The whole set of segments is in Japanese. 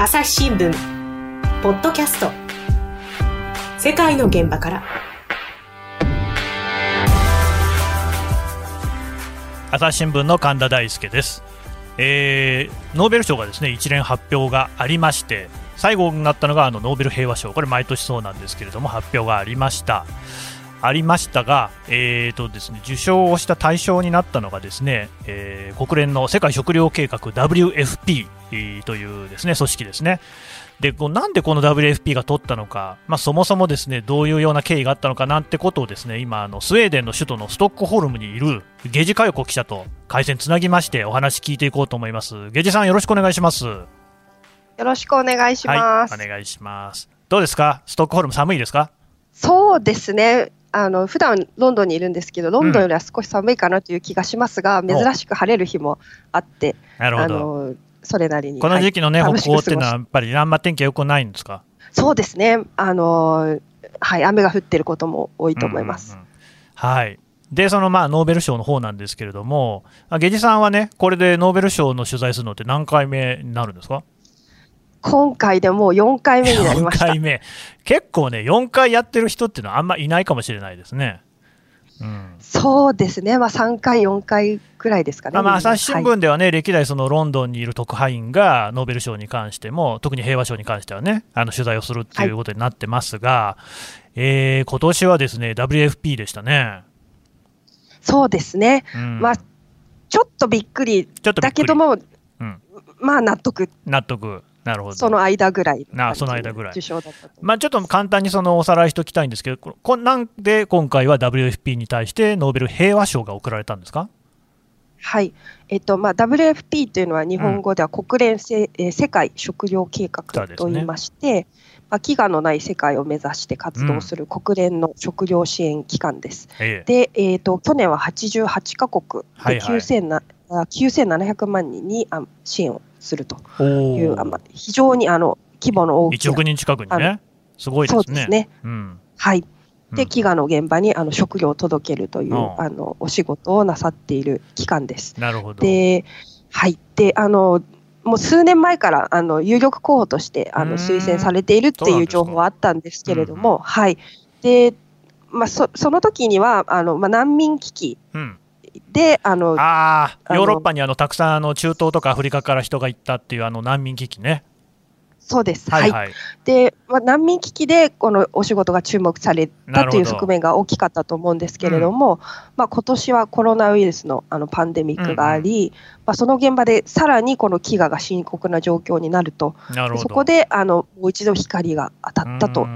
朝日新聞。ポッドキャスト。世界の現場から。朝日新聞の神田大輔です、えーノーベル賞がですね一連発表がありまして最後になったのがあのノーベル平和賞。これ毎年そうなんですけれども発表がありました。ありましたが、えーとですね、受賞をした対象になったのがですね、えー国連の世界食糧計画 WFP えーというですね組織ですね。でこうなんでこの WFP が取ったのか、まあ、そもそもですねどういうような経緯があったのかなんてことをですね今あの、スウェーデンの首都のストックホルムにいるゲジ佳代子記者と回線つなぎましてお話聞いていこうと思います。ゲジさんよろしくお願いします。よろしくお願いします。はい、お願いします。どうですか？ストックホルム寒いですか？そうですね。あの普段ロンドンにいるんですけど、ロンドンよりは少し寒いかなという気がしますが、珍しく晴れる日もあって、あなるほど。のそれなりに。この時期のね、はい北欧っていうのはやっぱりあんま天気良くないんですか？そうですね。あのはい雨が降ってることも多いと思います。うんうんうんはい。で、そのまあノーベル賞の方なんですけれども、あゲジさんはね、これでノーベル賞の取材するのって何回目になるんですか？今回でもう4回目になりまし4た。回目。結構ね、4回やってる人っていうのはあんまいないかもしれないですね。うん。そうですね。まあ3回4回くらいですかね。まあ、まあ朝日新はい聞ではね、歴代そのロンドンにいる特派員がノーベル賞に関しても、特に平和賞に関してはね、あの取材をするっていうことになってますが、えー今年はですね、WFP でしたね。そうですね。うん、まあちょっとびっくりちょっとびっくりだけども、うんまあ納得。納得。なるほど。その間ぐらいなその間ぐらい。受賞だったと。まあ、ちょっと簡単にそのおさらいしておきたいんですけど、ここなんで今回は WFP に対してノーベル平和賞が贈られたんですか？はい、えっとまあ、WFP というのは日本語では国連せ、えー世界食糧計画と言いまして、まあ、飢餓のない世界を目指して活動する国連の食糧支援機関です。ええ。で、えー、と去年は88カ国ではいはい。9000なあ9700万人にあ支援をするとおいう、あーまあ、非常にあの規模の大き1な億人近くにあね、すごいですね。そうですね。うんはい、でうん飢餓の現場にあの食料を届けるという、うんあのお仕事をなさっている機関です。なるほど。で、はい、で、あの、もう数年前からあの有力候補としてあの推薦されているっていう情報はあったんですけれどうんも、はい。で、まあ、そその時にはあの、まあ、難民危機うん、であのあヨーロッパにあのたくさんあの中東とかアフリカから人が行ったっていうあの難民危機ね。そうです、はいはい。はい。でまあ、難民危機でこのお仕事が注目されたという側面が大きかったと思うんですけれども、まあ今年はコロナウイルスのあのパンデミックがあり、まあ、その現場でさらにこの飢餓が深刻な状況になるとなる。そこであのもう一度光が当たったと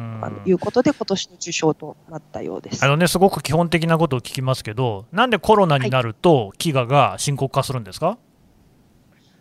いうことで、今年の受賞となったようです。あ。のね、すごく基本的なことを聞きますけど、なんでコロナになると飢餓が深刻化するんですか、はい、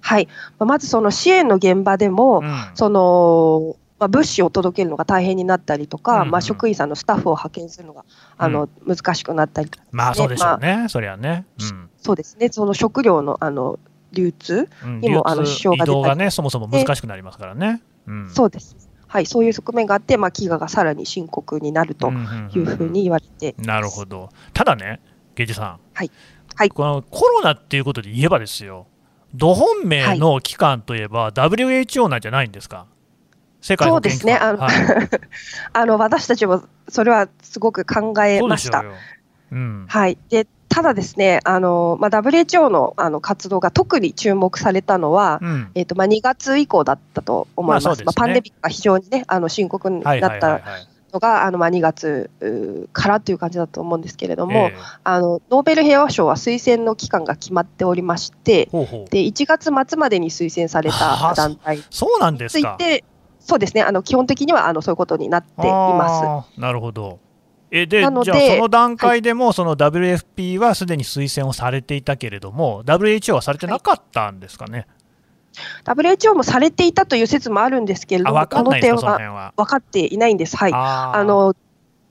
まあまずその支援の現場でも、うん。そのまあ、物資を届けるのが大変になったりとか、うん。うんまあ、職員さんのスタッフを派遣するのがあの、難しくなったりとか。ね、まあそうでしょうまあね、そりゃね。うん。そうですね、その食料のあの流通、うん、にもあの支障が出たり。移動がね、そもそも難しくなりますからね。うん、そうです、はい、そういう側面があって、まあ、飢餓がさらに深刻になるとんんんいうふうに言われて、なるほど。ただね、ゲジさん、はい。はい。このコロナっていうことで言えばですよ、ど本命の機関といえば、WHO なんじゃないんですか、世界のそうですね、あの,、はい、あの私たちもそれはすごく考えました。そうん、はい、でただですね、あのまあ、WHO のあの活動が特に注目されたのは、うん、えーとまあ、2月以降だったと思います、まあね。まあパンデミックが非常に、ね、あの深刻にはいはいはいなったはい。のが、あのまあ、2月からという感じだと思うんですけれども、ええあのノーベル平和賞は推薦の期間が決まっておりまして、ほうほうで1月末までに推薦されはあた団体にそうなんでつすか。いて、そうですね、あの基本的にはあのそういうことになっています。なるほど。えでなのでじゃあ、その段階でも、その WFP はすでに推薦をされていたけれども、WHO はされてなかったんですかね。WHO もされていたという説もあるんですけれあ、ども、この点は。分かっていないんです。はい。あの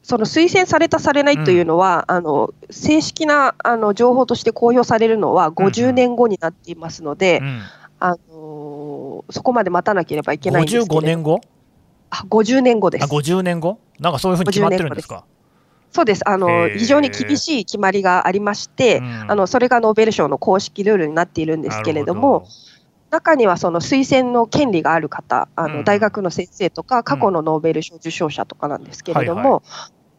その推薦された、されないというのは、あの正式なあの情報として公表されるのは50年後になっていますので、うん、あのそこまで待たなければいけないんですけ55れど年後？あ50年後です。あ、。50年後？なんかそういうふうに決まってるんですか？そうです。あの非常に厳しい決まりがありまして、うん。あのそれがノーベル賞の公式ルールになっているんですけれども、中にはその推薦の権利がある方、あうん。の大学の先生とか、過去のノーベル賞受賞者とかなんですけれども、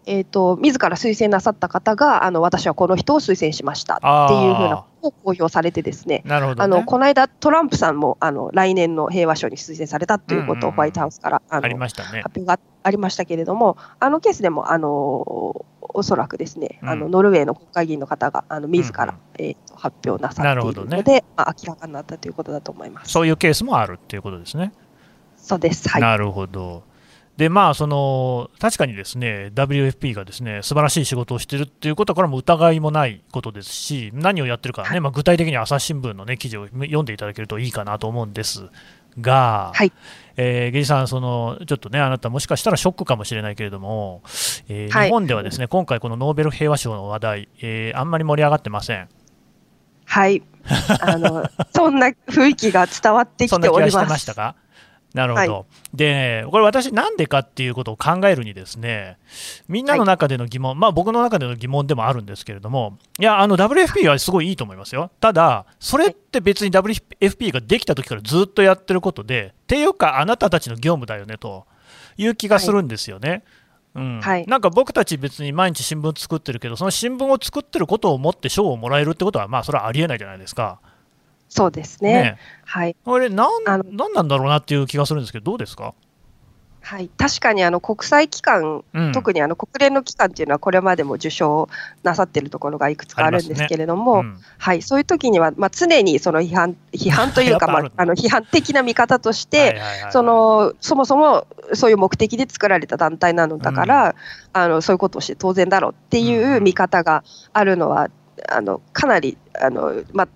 えー、と自ら推薦なさった方が、あの私はこの人を推薦しましたっていうふうなことを公表されて、ですねなるほど、ね、あのこの間、トランプさんもあの来年の平和賞に推薦されたということをホワイトハウスからあのありましたね。発表がありましたけれども、あのケースでもあのおそらくですね、うんあのノルウェーの国会議員の方があの自ら、うんうんえー、と発表なさっていなるので、まあ、明らかになったということだと思います。そういうケースもあるっていうことですね。そうです、はい、なるほど。でまあ、その確かにですね WFP がですね素晴らしい仕事をしているっていうことからも疑いもないことですし、何をやってるかね、まあ、具体的に朝日新聞の、ね、記事を読んでいただけるといいかなと思うんですが、はいえー、ゲイさんその、ちょっとね、あなた、もしかしたらショックかもしれないけれども、えーはい日本ではですね今回、このノーベル平和賞の話題、えーあんまり盛り上がってません。はい、あのそんな雰囲気が伝わってそんな気がしてきておりま。ますしたか？なるほど、はで、これ、私、なんでかっていうことを考えるに、ですねみんなの中での疑問、まあ僕の中での疑問でもあるんですけれども、いや、あの WFP はすごいいいと思いますよ、ただ、それって別に WFP ができた時からずっとやってることで、っていうか、あなたたちの業務だよねという気がするんですよね。うん。はい。なんか僕たち別に毎日新聞作ってるけど、その新聞を作ってることをもって賞をもらえるってことは、まあそれはありえないじゃないですか。そうですね。ね。はい、これなん、なんなんだろうなっていう気がするんですけど、どうですか、はい、確かにあの国際機関、うん、特にあの国連の機関っていうのは、これまでも受賞なさっているところがいくつかあるんですけれども、うん。はい、そういう時には、まあ、常にその批判 批判というか、まあ、あの批判的な見方として、そのそもそもそういう目的で作られた団体なのだから、あのそういうことをして当然だろうっていう見方があるのは、あのかなりあの、まあ、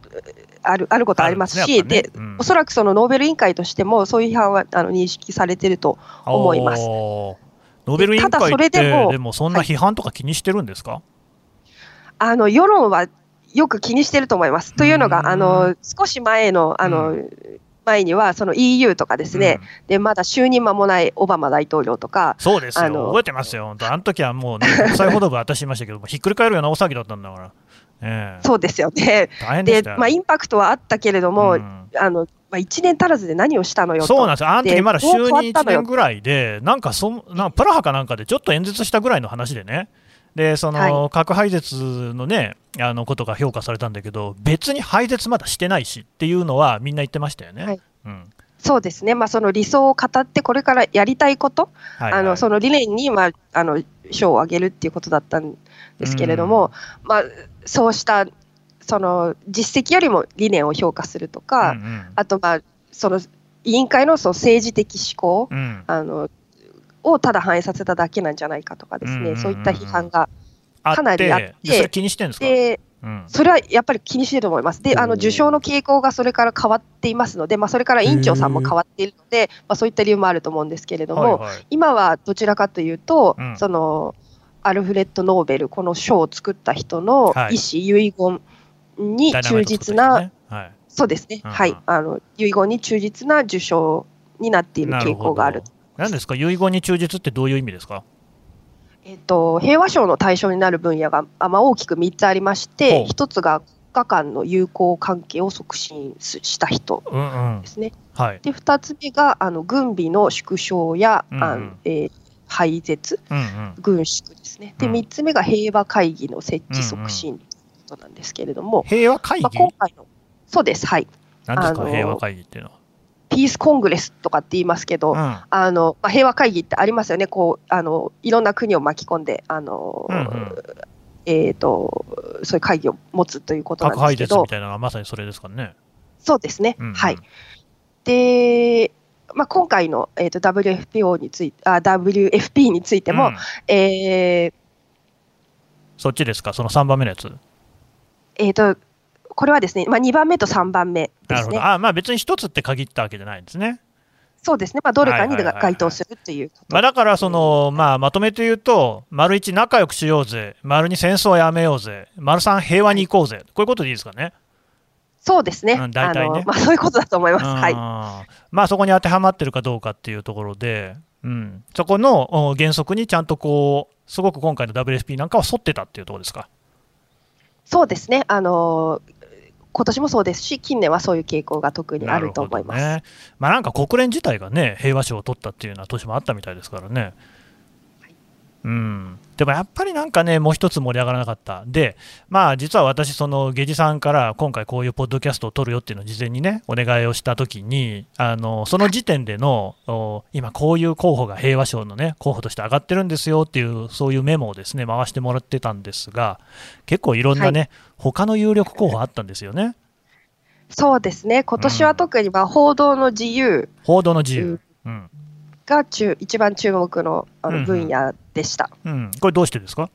あるあることはありますし、ですねうん。おそらくそのノーベル委員会としても、そういう批判はあの認識されていると思います。ノーベル委員ただそ会って、れでもでもそんな批判とか気にしてるんですか、あの世論はよく気にしてると思います。というのうん。が、あの少し前のあの、う前にはその EU とかですね、うん。でまだ就任間もないオバマ大統領とか、そうですよ、覚えてますよ、本当あの時はもう、ね、国際報道部私いましたけど、ひっくり返るような大騒ぎだったんだから、ええそうですよね。大変でしたよ。でまあ、インパクトはあったけれども、うんあのまあ、1年足らずで何をしたのよと。そうなんですよ、あの時まだ就任1変わったのよ年ぐらいで、なんかそんなプラハかなんかでちょっと演説したぐらいの話でね、でその、は核廃絶のね、あのことが評価されたんだけど、別に廃絶まだしてないしっていうのは、みんな言ってましたよね。はいうんそうですね、まあ、その理想を語って、これからやりたいこと、はいはい。あのその理念に、まあ、あの賞をあげるっていうことだったんですけれども、まあ、そうしたその実績よりも理念を評価するとか、うんうん。あと、まあ、その委員会のその政治的思考うん。あのをただ反映させただけなんじゃないかとかですね、うんうんうん。うんそういった批判が、かなりあって。でそれ気にしてるんですか、でうん。それはやっぱり気にしてると思います。で、あの受賞の傾向がそれから変わっていますので、まあ、それから委員長さんも変わっているので、まあ、そういった理由もあると思うんですけれども、はいはい。今はどちらかというと、うん。そのアルフレッド・ノーベル、この賞を作った人のはい。意思、遺言に忠実な、人ね。はい。そうですね、うんうん。はい、あの遺言に忠実な受賞になっている傾向がある。何ですか、遺言に忠実ってどういう意味ですか？えっと、平和賞の対象になる分野が、あまあ、大きく3つありまして、1つが国家間の友好関係を促進すした人うんうん。ですね。はい。で2つ目があの軍備の縮小や、うんうん。あのえー廃絶、うんうん。軍縮ですね。でうん。3つ目が平和会議の設置促進ということなんですけれども、平和会議、まあ、今回のそうです、はい、何ですか、あの平和会議っていうのピースコングレスとかって言いますけど、は。あのまあ、平和会議ってありますよね、こうあのいろんな国を巻き込んで、あのうんうんえー、とそういう会議を持つということなんですけど、絶みたいなのがまさにそれですからね。そうですね、うんうんはい。で、まあ、今回の、えー、と WFPO についてあ WFP についても、うんえーそっちですか、その3番目のやつ？えー、とこれはですね、まあ、2番目と3番目ですね。あまあ別に一つって限ったわけじゃないんですね。そうですね、まあ、どれかに該当するというまあ、だからその、まあ、まとめて言うと、丸1、仲良くしようぜ、丸2、戦争をやめようぜ、丸3、平和に行こうぜ、こういうことでいいですかね。そうですね、うん大体ね。まあ、そういうことだと思います。はい。うんまあそこに当てはまってるかどうかっていうところで、うん、そこのお原則にちゃんとこう、すごく今回の WFP なんかは沿ってたっていうところですか。そうですね、あの今年もそうですし、近年はそういう傾向が特にあると思います。ね、まあ、なんか国連自体がね、平和賞を取ったっていうような年もあったみたいですからね。うん、でもやっぱりなんかね、もう一つ盛り上がらなかった、で、まあ、実は私、その下地さんから今回、こういうポッドキャストを撮るよっていうのを事前にね、お願いをしたときにあの、その時点での、今、こういう候補が平和賞のね、候補として上がってるんですよっていう、そういうメモをですね回してもらってたんですが、結構いろんなね、はい、他の有力候補あったんですよね。そうですね、今年は特にまあ報道の自由、うん、報道の自由、うんが中一番注目のあの分野でした、うん、うん、これどうしてですか？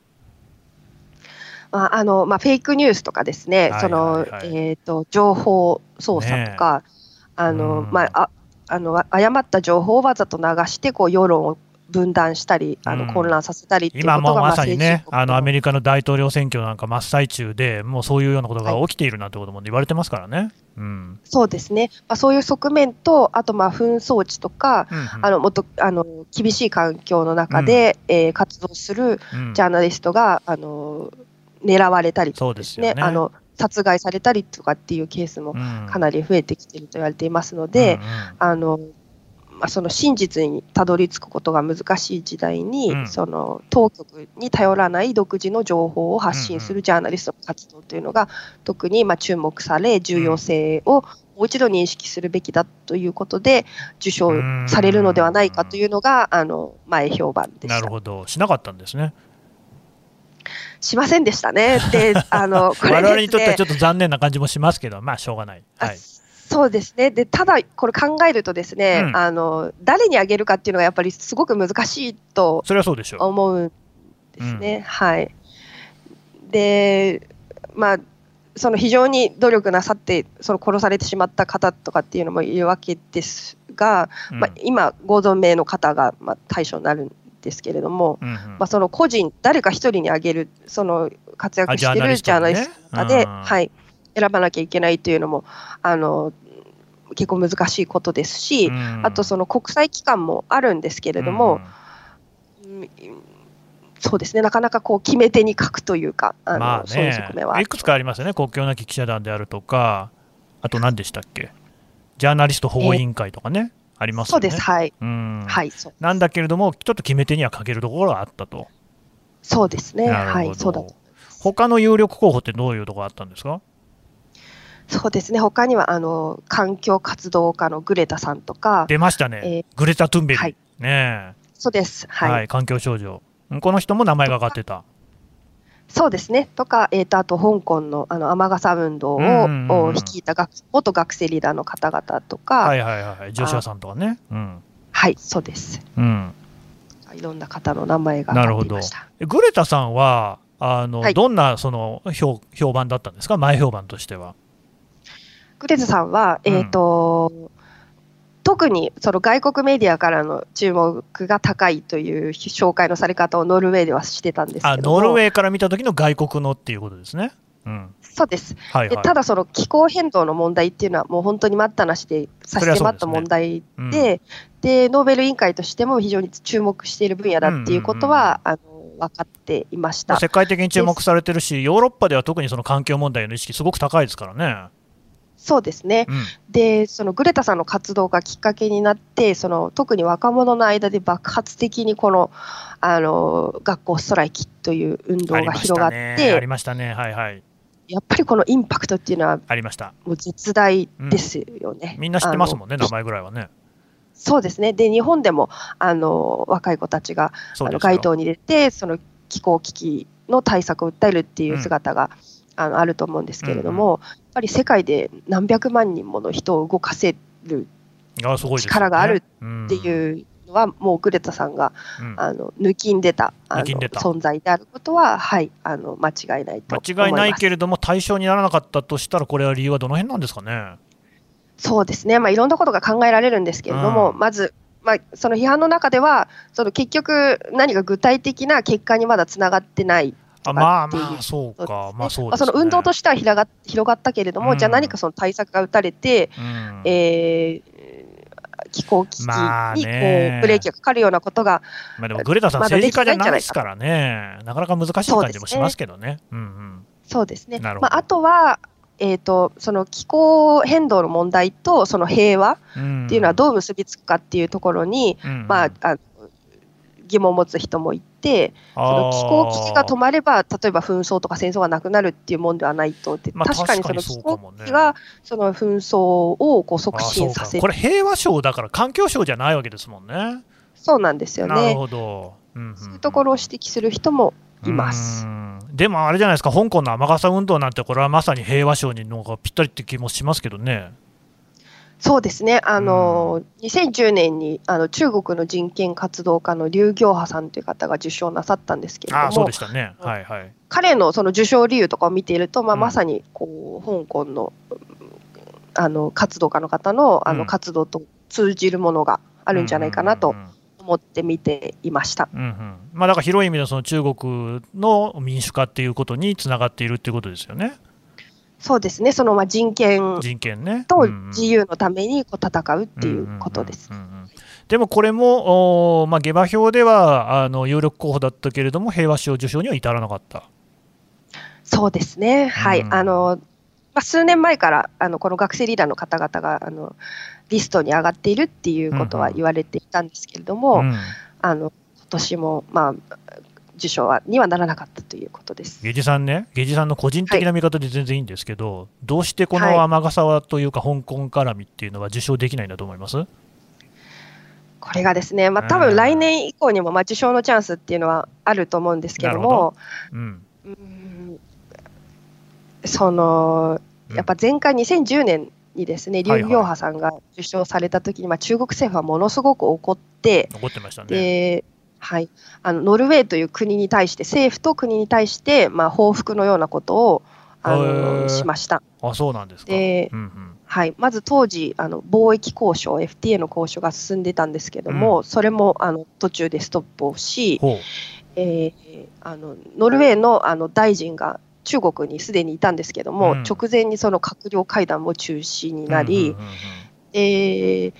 まああのまあ、フェイクニュースとかですね、そのえーと、情報操作とか、ね、あのまあ、ああの誤った情報をわざと流してこう世論を分断したり、あの混乱させたり、うん、今もまさにね、あのアメリカの大統領選挙なんか真っ最中で、もうそういうようなことが起きているなんてことも言われてますからね。はい、うん、そうですね、まあ、そういう側面と、あとまあ紛争地とか、うんうん、あのもっとあの厳しい環境の中で、うん、えー、活動するジャーナリストが、あの狙われたりとかですね。すね。あの殺害されたりとかっていうケースもかなり増えてきていると言われていますので、うんうん、あのまあ、その真実にたどり着くことが難しい時代に、うん、その当局に頼らない独自の情報を発信するジャーナリストの活動というのが、特にまあ注目され、重要性をもう一度認識するべきだということで、受賞されるのではないかというのが、あの前評判でしたなるほど、しなかったんですね。しませんでしたね。で、あの、これ、ね、我々にとってはちょっと残念な感じもしますけど、まあ、しょうがない。はい。そうですね。でただ、これ考えるとですね、うん、あの誰にあげるかっていうのがやっぱりすごく難しいと思うんですね。うん、はい。でまあその非常に努力なさってその殺されてしまった方とかっていうのもいるわけですが、うん、まあ、今、ご存命の方がまあ対象になるんですけれども、うんうん、まあ、その個人、誰か一人にあげるその活躍しているジャーナリストで、ね、はい、選ばなきゃいけないというのもあの結構難しいことですし、うん、あとその国際機関もあるんですけれども、うん、そうですね、なかなかこう決め手に書くというか、あのまあね、そういう側面は。いくつかありますよね、国境なき記者団であるとか、あと何でしたっけ、ジャーナリスト保護委員会とかね、ありますよね。そうです、はい。うん、はい、なんだけれども、ちょっと決め手には欠けるところがあったと。そうですね、はい、そうだと。他の有力候補ってどういうところあったんですか？そうですね、他にはあの環境活動家のグレタさんとか、出ましたね、えー、グレタ・トゥンベリ、はい、ねそうです、はい、はい、環境少女、この人も名前が挙がってた。そうですね、とか、えーと、あと香港のあの雨傘運動を,、を率いた学元学生リーダーの方々とか、はいはいはい、ジョシュアさんとかね。うん、はい。そうです、うん、いろんな方の名前がなるほど。グレタさんはあの、はい、どんなその評評判だったんですか、前評判としては。グレズさんは、えっ、ー、と、うん、特にその外国メディアからの注目が高いという紹介のされ方をノルウェーではしてたんですけどノルウェーから見た時の外国のっていうことですね。うん、そうです、はいはい、でただ、その気候変動の問題っていうのは、もう本当に待ったなしで差し迫った問題で、ねうん、でノーベル委員会としても非常に注目している分野だっていうことは、うん。うんうん、あの分かっていました。世界的に注目されてるし、ヨーロッパでは特にその環境問題の意識、すごく高いですからね。そうですね、うん、でそのグレタさんの活動がきっかけになってその特に若者の間で爆発的にこのあの学校ストライキという運動が広がってありましたね。はいはい。やっぱりこのインパクトっていうのはありました。もう絶大ですよね、うん、みんな知ってますもんね名前ぐらいはね。そうですね。で日本でもあの若い子たちがあの街頭に出てその気候危機の対策を訴えるっていう姿が、うんあのあると思うんですけれども、うんうん、ぱり世界で何百万人もの人を動かせる力があるっていうのは、もうグレタさんが、うん、あの抜きんでたあの存在であることは、はい、あの間違いないと間違いないけれども、対象にならなかったとしたら、これは理由はどの辺なんですかね。そうですね、まあ、いろんなことが考えられるんですけれども、うん、まず、まあ、その批判の中では、その結局、何か具体的な結果にまだつながってないあまあまあ、そうか、まあそう、ね、その運動としては広が広がったけれども、うん、じゃあ何かその対策が打たれて、うん、えー、気候危機にこう、ブレーキがかかるようなことが、まあ、でもグレタさん、政治家じゃないですからね、なかなか難しい感じもしますけどね。そうですね、まあ、あとは、えーと、その気候変動の問題とその平和っていうのはどう結びつくかっていうところに、うん、まあ、あ疑問を持つ人もいて、その気候危機が止まれば、例えば紛争とか戦争がなくなるっていうもんではないと、でまあ、確かにその気候危機がその紛争をこう促進させるこれ、平和賞だから環境省じゃないわけですもんね。そうなんですよね。なるほど、うんうんうん、そういうところを指摘する人もいます。でもあれじゃないですか、香港の雨傘運動なんて、これはまさに平和賞にのがぴったりって気もしますけどね。そうですね、あの、うん、2010年にあの中国の人権活動家の劉行波さんという方が受賞なさったんですけれども、そうでしたね、はいはい、彼のその受賞理由とかを見ていると、まあ、まさにこう、香港のあの活動家の方のあの活動と通じるものがあるんじゃないかなと思って見ていました、うんうん。まあ、だから広い意味でその中国の民主化っていうことにつながっているっていうことですよね。そうですね、そのまあ人権人権、ね、と自由のためにこう戦うっていうことです。でもこれも、おまあ、下馬評ではあの有力候補だったけれども、平和賞受賞には至らなかった。そうですね、はい、あのまあ、数年前からあのこの学生リーダーの方々があのリストに上がっているっていうことは言われていたんですけれども、うんうん、あの今年も、まあ、受賞はにはならなかったということです。ゲジさんね、ゲジさんの個人的な見方で全然いいんですけど、はい、どうしてこの天笠沢というか、香港絡みっていうのは受賞できないんだと思います、これがですね、まあ多分来年以降にもまあ受賞のチャンスっていうのはあると思うんですけども、ど。うん、うん。そのやっぱ前回2010年にですね、劉行波さんが受賞されたときに、まあ、中国政府はものすごく怒って、怒ってましたね。ではい、あのノルウェーという国に対して、政府と国に対して、まあ、報復のようなことをあのしました。あそうなんですか。で、うんうん、はい、まず当時あの、貿易交渉、FTA の交渉が進んでたんですけども、うん、それもあの途中でストップをし、えー、あのノルウェーのあの大臣が中国にすでにいたんですけども、うん、直前にその閣僚会談も中止になり、えー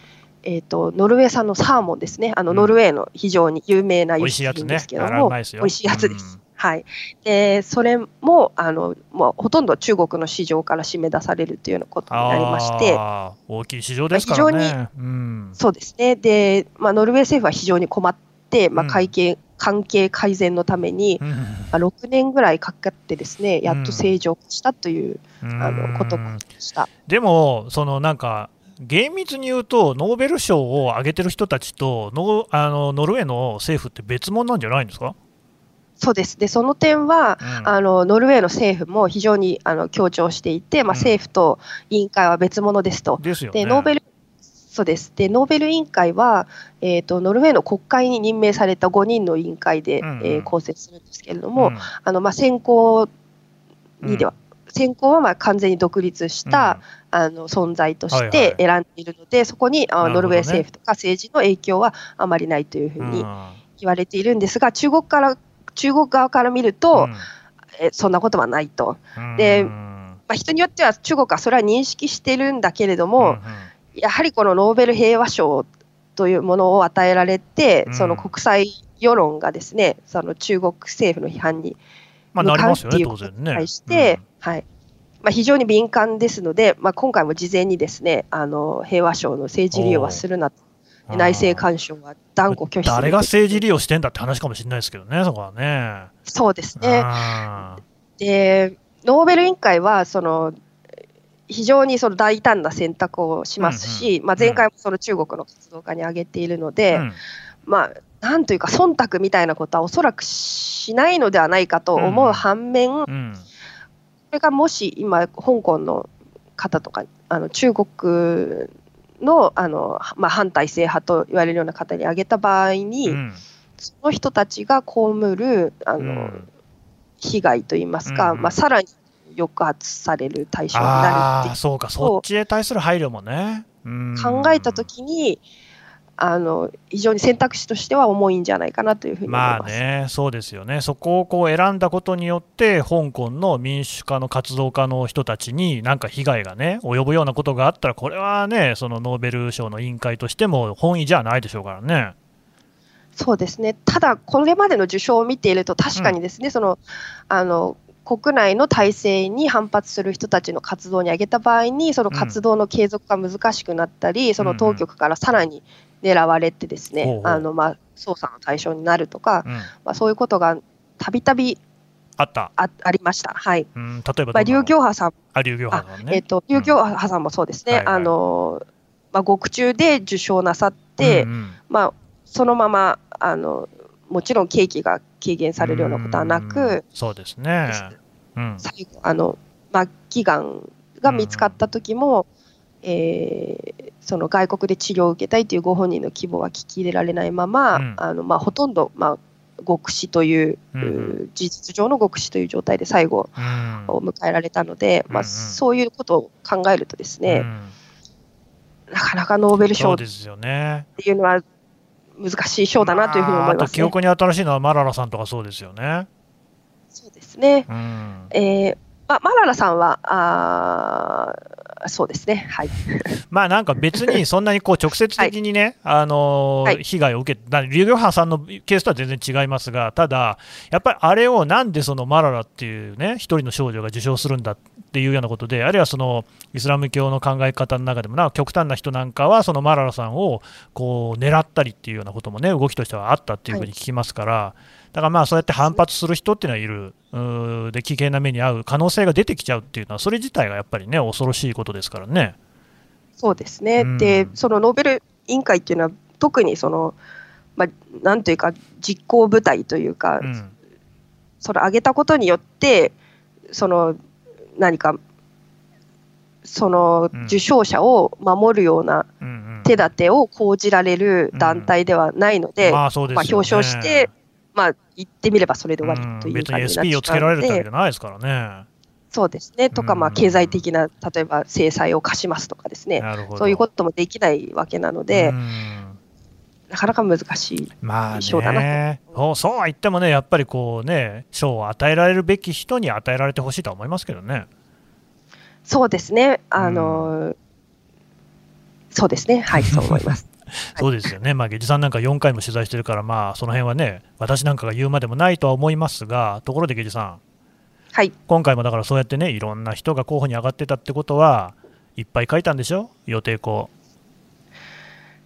えーと、ノルウェー産のサーモンですね、あのノルウェーの非常に有名な輸出品ですけども、美味しいやつです。はい、でそれもあの、まあ、ほとんど中国の市場から締め出されるというようなことになりまして。大きい市場ですからね、非常に、うん、そうですね。で、まあ、ノルウェー政府は非常に困って、まあ、会計、うん、関係改善のために、うん、まあ、6年ぐらいかかってですねやっと正常化したという、あのことでした。でもそのなんか厳密に言うと、ノーベル賞を挙げてる人たちとノあのノルウェーの政府って別物なんじゃないんですか？そうです。でその点は、うん、あのノルウェーの政府も非常にあの強調していて、まあ、政府と委員会は別物ですと。ですよ、ね、でノーベルそうです。でノーベル委員会は、えーと、ノルウェーの国会に任命された5人の委員会で、うんうん、えー、構成するんですけれども、うん、あのまあ、選考にでは、選考はまあ完全に独立した、うん、あの存在として選んでいるので、はいはい、そこにあノルウェー政府とか政治の影響はあまりないというふうに言われているんですが、中国から中国側から見ると、うん、えそんなことはないと。でまあ、人によっては中国はそれは認識してるんだけれども、うんうん、やはりこのノーベル平和賞というものを与えられて、その国際世論がですねその中国政府の批判に向かうっていうことに対して、はい。まあ、非常に敏感ですので、まあ、今回も事前にですねあの平和賞の政治利用はするなと。内政干渉は断固拒否誰が政治利用してんだって話かもしれないですけどね、そこはね。そうですね。で、ノーベル委員会は、その、非常にその大胆な選択をしますし、うんうん、まあ、前回もその中国の活動家に挙げているので、うん、まあ、なんというか、忖度みたいなことはおそらくしないのではないかと思う反面、うん。うん、これがもし今、香港の方とか、あの中国のあの、まあ、反体制派と言われるような方に挙げた場合に、うん、その人たちが被るあの、うん、被害といいますか、うん、まあ、さらに抑圧される対象になるってそうか、そっちへ対する配慮もね。考えたときに、あの非常に選択肢としては重いんじゃないかなというふうにまあね、そうですよね、そこをこう選んだことによって、香港の民主化の活動家の人たちに、なんか被害がね、及ぶようなことがあったら、これはね、そのノーベル賞の委員会としても本意じゃないでしょうからね。そうですね。ただ、これまでの受賞を見ていると、確かにですね、うん、そのあの国内の体制に反発する人たちの活動に挙げた場合に、その活動の継続が難しくなったり、その当局からさらに狙われてですね、ほうほう。あのまあ捜査の対象になるとか、うん、まあ、そういうことがたびたびあった、あありました。はい。うん、例えばまあ、劉行波さん、あ劉行あ派さんね。えっ、と、劉行波さんもそうですね、はいはい。あの、まあ、獄中で受賞なさって、うんうん。まあ、そのまま、あの、もちろん刑期が軽減されるようなことはなうんく、そうですね。うん、最後、あの、末期がんが見つかった時も、えーその外国で治療を受けたいというご本人の希望は聞き入れられないまま、うんあのまあ、ほとんど、まあ、極死という、うん事実上の極死という状態で最後うんを迎えられたので、まあ、うんうんそういうことを考えるとですね、うんなかなかノーベル賞っそうですよね。ていうのは難しい賞だなというふうに思いまああますね。と記憶に新しいのはマララさんとかそうですよね。そうですね。うん、えーまあ、マララさんは、あーそうですね。はい。まあなんか別にそんなにこう直接的にね、あのーはい被害を受けて、だリュウ・ギョハンさんのケースとは全然違いますが、ただ、やっぱりあれをなんでそのマララっていうね、一人の少女が受賞するんだっていうようなことで、あるいはそのイスラム教の考え方の中でもな、極端な人なんかは、そのマララさんをこう狙ったりっていうようなこともね、動きとしてはあったっていうふうに聞きますから、だからまあそうやって反発する人っていうのはいる、で危険な目に遭う可能性が出てきちゃうっていうのは、それ自体がやっぱりね、恐ろしいことですからね。そうですね。うん。で、そのノーベル委員会っていうのは、特にその、まあ、なんというか、実行部隊というか、うん。それ上げたことによって、その何か、そのうん。受賞者を守るような手立てを講じられる団体ではないので、表彰して、まあ、言ってみればそれで終わりといううん別に感じにな SP をっちゃつけられるうので、わけじゃないですからね。そうですね、とか、まあ、うん経済的な、例えば制裁を課しますとかですね。そういうこともできないわけなので、うんなかなか難しい。まあ賞だなねそう、そうは言ってもね、やっぱりこうね、賞を与えられるべき人に与えられてほしいとは思いますけどね。そうですね、あの、そうですね、はい、そう思います。そうですよね、まあ、下地さんなんか4回も取材してるから、まあ、その辺はね、私なんかが言うまでもないとは思いますが、ところで下地さん、はい、今回もだからそうやってね、いろんな人が候補に上がってたってことは、いっぱい書いたんでしょ、予定校。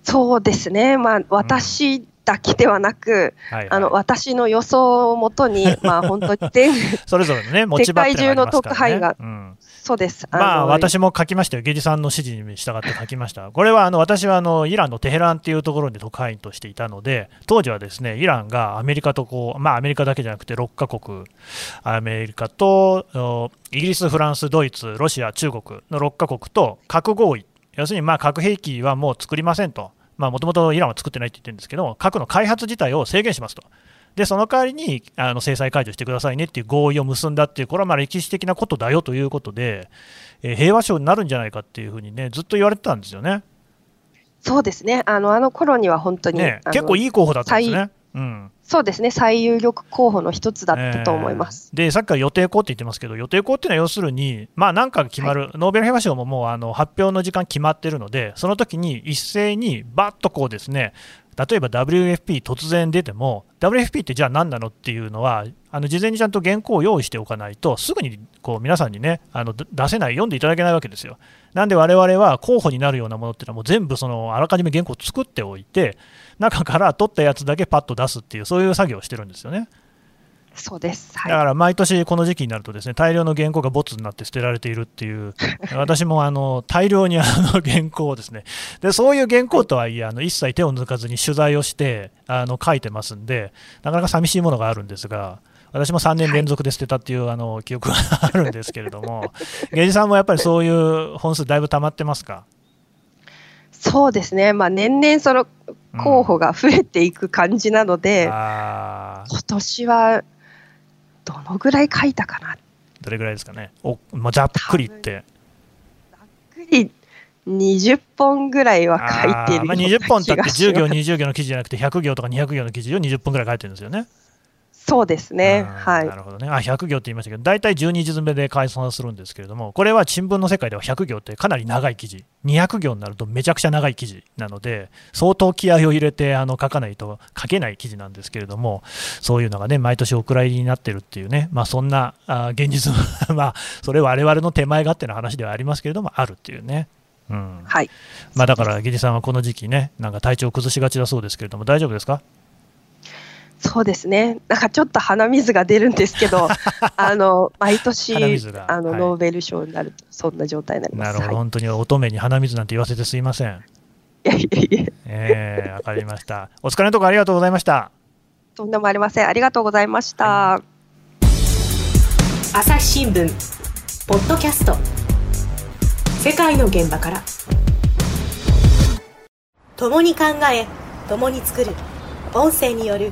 そうですね、まあ、私だけではなく、はいはい。あの私の予想をもとに、まあ、本当に全 それぞれのね、持ち場っ世界中の特派員がうん。そうです。まあ、の私も書きましたよ、ゲジさんの指示に従って書きました。これはあの私はあのイランのテヘランっていうところに特派員としていたので、当時はですねイランがアメリカとこう、まあ、アメリカだけじゃなくて6カ国、アメリカとおイギリス、フランス、ドイツ、ロシア、中国の6カ国と核合意、要するにまあ核兵器はもう作りませんと、もともとイランは作ってないって言ってるんですけど、核の開発自体を制限しますと。でその代わりにあの制裁解除してくださいねっていう合意を結んだっていう、これはまあ歴史的なことだよということで、えー平和賞になるんじゃないかっていうふうにね、ずっと言われてたんですよね。そうですね。あのあの頃には本当に、ね結構いい候補だったんですね。うん、そうですね。最有力候補の一つだったと思います。えーで、さっきから予定校って言ってますけど、予定校っていうのは要するに、まあ、なんかが決まる、ノーベル平和賞ももうあの発表の時間決まってるので、その時に一斉にバッとこうですね、例えば WFP 突然出ても、WFP ってじゃあ何なのっていうのは、あの事前にちゃんと原稿を用意しておかないと、すぐにこう皆さんにね、あの出せない、読んでいただけないわけですよ。なんで我々は候補になるようなものっていうのは、もう全部そのあらかじめ原稿を作っておいて、中から取ったやつだけパッと出すっていう、そういう作業をしてるんですよね。そうです。はいだから毎年この時期になるとですね大量の原稿がボツになって捨てられているっていう私もあの大量にあの原稿をですねでそういう原稿とはいえあの一切手を抜かずに取材をしてあの書いてますんでなかなか寂しいものがあるんですが私も3年連続で捨てたっていうあの記憶があるんですけれども 源氏さんもやっぱりそういう本数だいぶ溜まってますか？そうですね。まあ年々その候補が増えていく感じなので、あー。今年はどのぐらい書いたかな？どれぐらいですかね？お、まあ、ざっくり言って。ざっくり20本ぐらいは書いてるまあ、うな20本だって気がし10行、ます20行の記事じゃなくて100行とか200行の記事を20本ぐらい書いてるんですよね。そうですね、うんはいな。るほどね。あ、100行って言いましたけど、大体12字詰めで解散するんですけれども、これは新聞の世界では100行ってかなり長い記事、200行になるとめちゃくちゃ長い記事なので、相当気合を入れてあの書かないと書けない記事なんですけれども、そういうのがね、毎年お蔵入りになってるっていうね、まあ、そんなあ現実 まあ、それ我々の手前勝手な話ではありますけれども、あるっていうね。うんはい。まあ、だから、ゲジさんはこの時期ね、なんか体調を崩しがちだそうですけれども、大丈夫ですか？そうですね。なんかちょっと鼻水が出るんですけど、あの毎年あの、はいノーベル賞になるとそんな状態になります。なるほど、はい本当に乙女に鼻水なんて言わせてすいません。いやいやいや、ええわかりました。お疲れのところありがとうございました。とんでもありません。ありがとうございました。朝日新聞ポッドキャスト世界の現場から共に考え共に作る音声による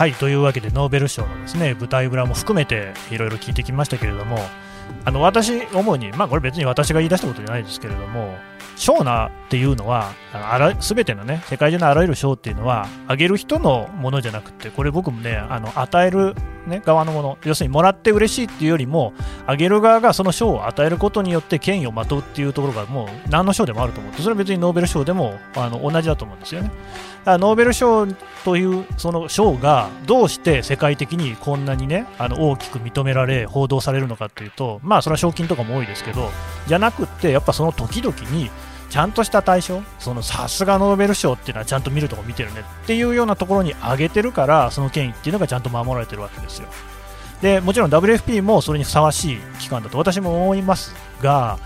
はい、というわけで、ノーベル賞のですね舞台裏も含めていろいろ聞いてきましたけれども、あの私、主に、まあ、これ別に私が言い出したことじゃないですけれども、賞なっていうのは、すべてのね、世界中のあらゆる賞っていうのは、あげる人のものじゃなくて、これ僕もね、あの与える、ね、側のもの、要するにもらって嬉しいっていうよりも、あげる側がその賞を与えることによって権威をまとうっていうところが、もう何の賞でもあると思って、それは別にノーベル賞でもあの同じだと思うんですよね。ノーベル賞というその賞がどうして世界的にこんなにねあの大きく認められ報道されるのかというとまあそれは賞金とかも多いですけどじゃなくってやっぱその時々にちゃんとした対象そのさすがノーベル賞っていうのはちゃんと見るとこ見てるねっていうようなところに上げてるからその権威っていうのがちゃんと守られてるわけですよ。でもちろん WFP もそれにふさわしい機関だと私も思いますが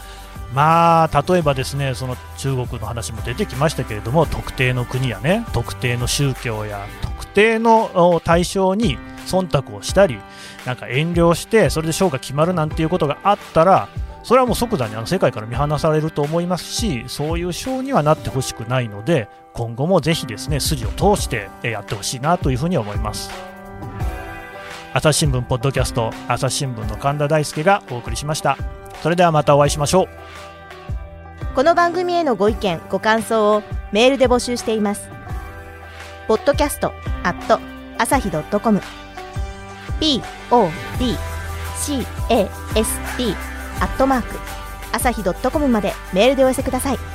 まあ例えばですねその中国の話も出てきましたけれども特定の国やね特定の宗教や特定の対象に忖度をしたりなんか遠慮してそれで賞が決まるなんていうことがあったらそれはもう即座にあの世界から見放されると思いますしそういう賞にはなってほしくないので今後もぜひですね筋を通してやってほしいなというふうに思います。朝日新聞ポッドキャスト朝日新聞の神田大輔がお送りしました。それではまたお会いしましょう。この番組へのご意見ご感想をメールで募集しています。ポッドキャストアット朝日 .com podcast アットマーク朝日 .com までメールでお寄せください。